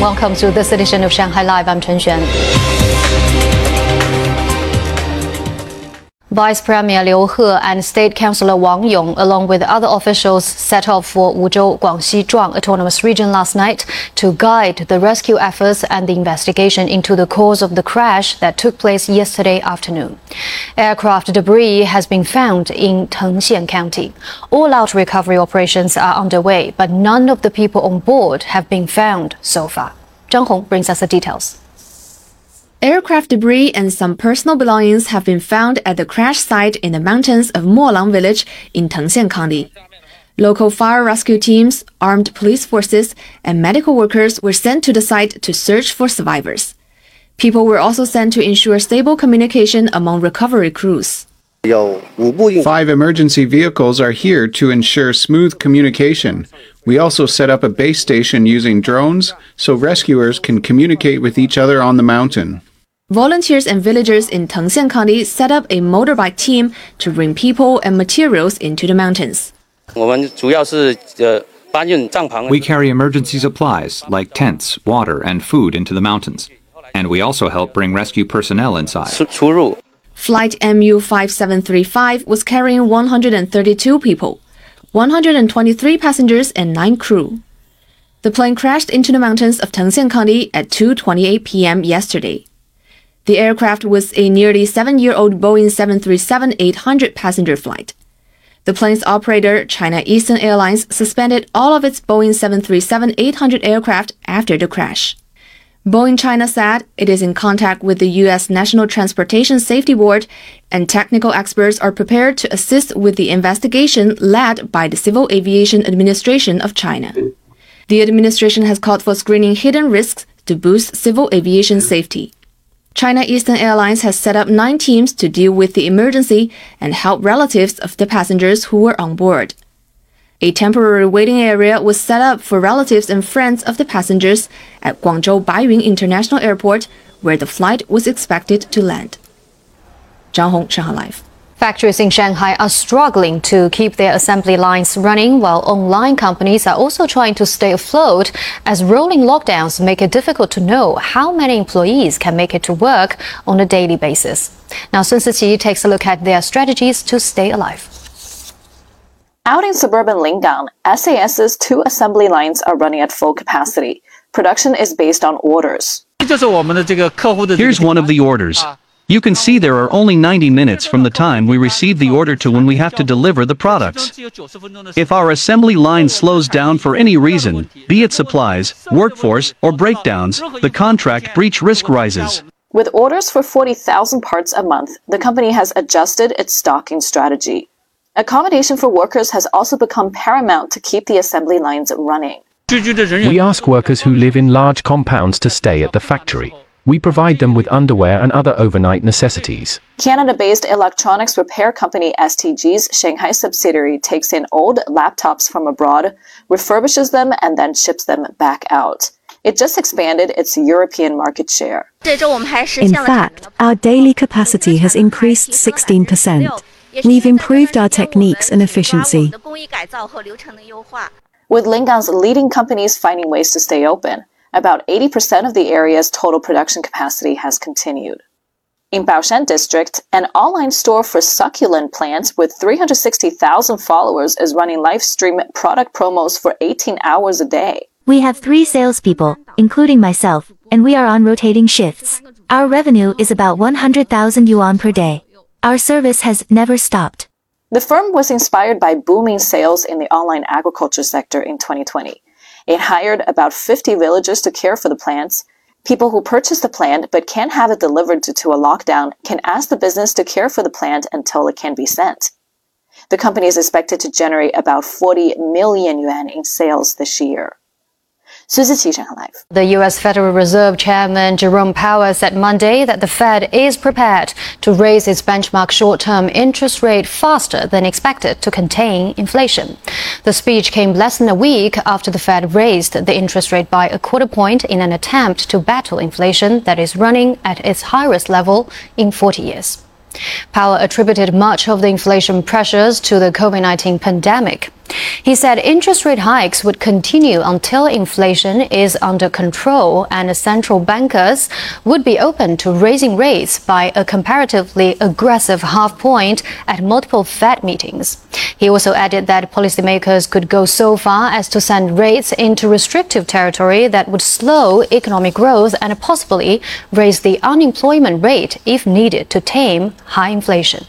Welcome to this edition of Shanghai Live. I'm Chen Xuan. Vice Premier Liu He and State Councillor Wang Yong, along with other officials, set off for Wuzhou, Guangxi Zhuang Autonomous Region last night to guide the rescue efforts and the investigation into the cause of the crash that took place yesterday afternoon. Aircraft debris has been found in Tengxian County. All-out recovery operations are underway, but none of the people on board have been found so far. Zhang Hong brings us the details. Aircraft debris and some personal belongings have been found at the crash site in the mountains of Molang village in Tengxian County. Local fire rescue teams, armed police forces, and medical workers were sent to the site to search for survivors. People were also sent to ensure stable communication among recovery crews. Five emergency vehicles are here to ensure smooth communication. We also set up a base station using drones so rescuers can communicate with each other on the mountain. Volunteers and villagers in Tengxian County set up a motorbike team to bring people and materials into the mountains. We carry emergency supplies like tents, water, and food into the mountains. And we also help bring rescue personnel inside. Flight MU 5735 was carrying 132 people, 123 passengers, and 9 crew. The plane crashed into the mountains of Tengxian County at 2:28 p.m. yesterday. The aircraft was a nearly seven year old Boeing 737 800 passenger flight. The plane's operator, China Eastern Airlines, suspended all of its Boeing 737 800 aircraft after the crash. Boeing China said it is in contact with the U.S. National Transportation Safety Board, and technical experts are prepared to assist with the investigation led by the Civil Aviation Administration of China. The administration has called for screening hidden risks to boost civil aviation safety. China Eastern Airlines has set up nine teams to deal with the emergency and help relatives of the passengers who were on board. A temporary waiting area was set up for relatives and friends of the passengers at Guangzhou Baiyun International Airport, where the flight was expected to land. Zhang Hong, Shanghai Live. Factories in Shanghai are struggling to keep their assembly lines running, while online companies are also trying to stay afloat as rolling lockdowns make it difficult to know how many employees can make it to work on a daily basis. Now, Sun Siqi takes a look at their strategies to stay alive. Out in suburban Lingang, SAS's two assembly lines are running at full capacity. Production is based on orders. Here's one of the orders. You can see there are only 90 minutes from the time we receive the order to when we have to deliver the products. If our assembly line slows down for any reason, be it supplies, workforce, or breakdowns, the contract breach risk rises. With orders for 40,000 parts a month, the company has adjusted its stocking strategy. Accommodation for workers has also become paramount to keep the assembly lines running. We ask workers who live in large compounds to stay at the factory. We provide them with underwear and other overnight necessities. Canada based electronics repair company STG's Shanghai subsidiary takes in old laptops from abroad, refurbishes them, and then ships them back out. It just expanded its European market share. In fact, our daily capacity has increased 16%. We've improved our techniques and efficiency. With Lingang's leading companies finding ways to stay open, about 80% of the area's total production capacity has continued. In Baoshan District, an online store for succulent plants with 360,000 followers is running live stream product promos for 18 hours a day. We have three salespeople, including myself, and we are on rotating shifts. Our revenue is about 100,000 yuan per day. Our service has never stopped. The firm was inspired by booming sales in the online agriculture sector in 2020. It hired about 50 villagers to care for the plants. People who purchase the plant but can't have it delivered due to a lockdown can ask the business to care for the plant until it can be sent. The company is expected to generate about 40 million yuan in sales this year. The U.S. Federal Reserve Chairman Jerome Powell said Monday that the Fed is prepared to raise its benchmark short term interest rate faster than expected to contain inflation. The speech came less than a week after the Fed raised the interest rate by a quarter point in an attempt to battle inflation that is running at its highest level in 40 years. Powell attributed much of the inflation pressures to the COVID 19 pandemic. He said interest rate hikes would continue until inflation is under control and central bankers would be open to raising rates by a comparatively aggressive half point at multiple Fed meetings. He also added that policymakers could go so far as to send rates into restrictive territory that would slow economic growth and possibly raise the unemployment rate if needed to tame high inflation.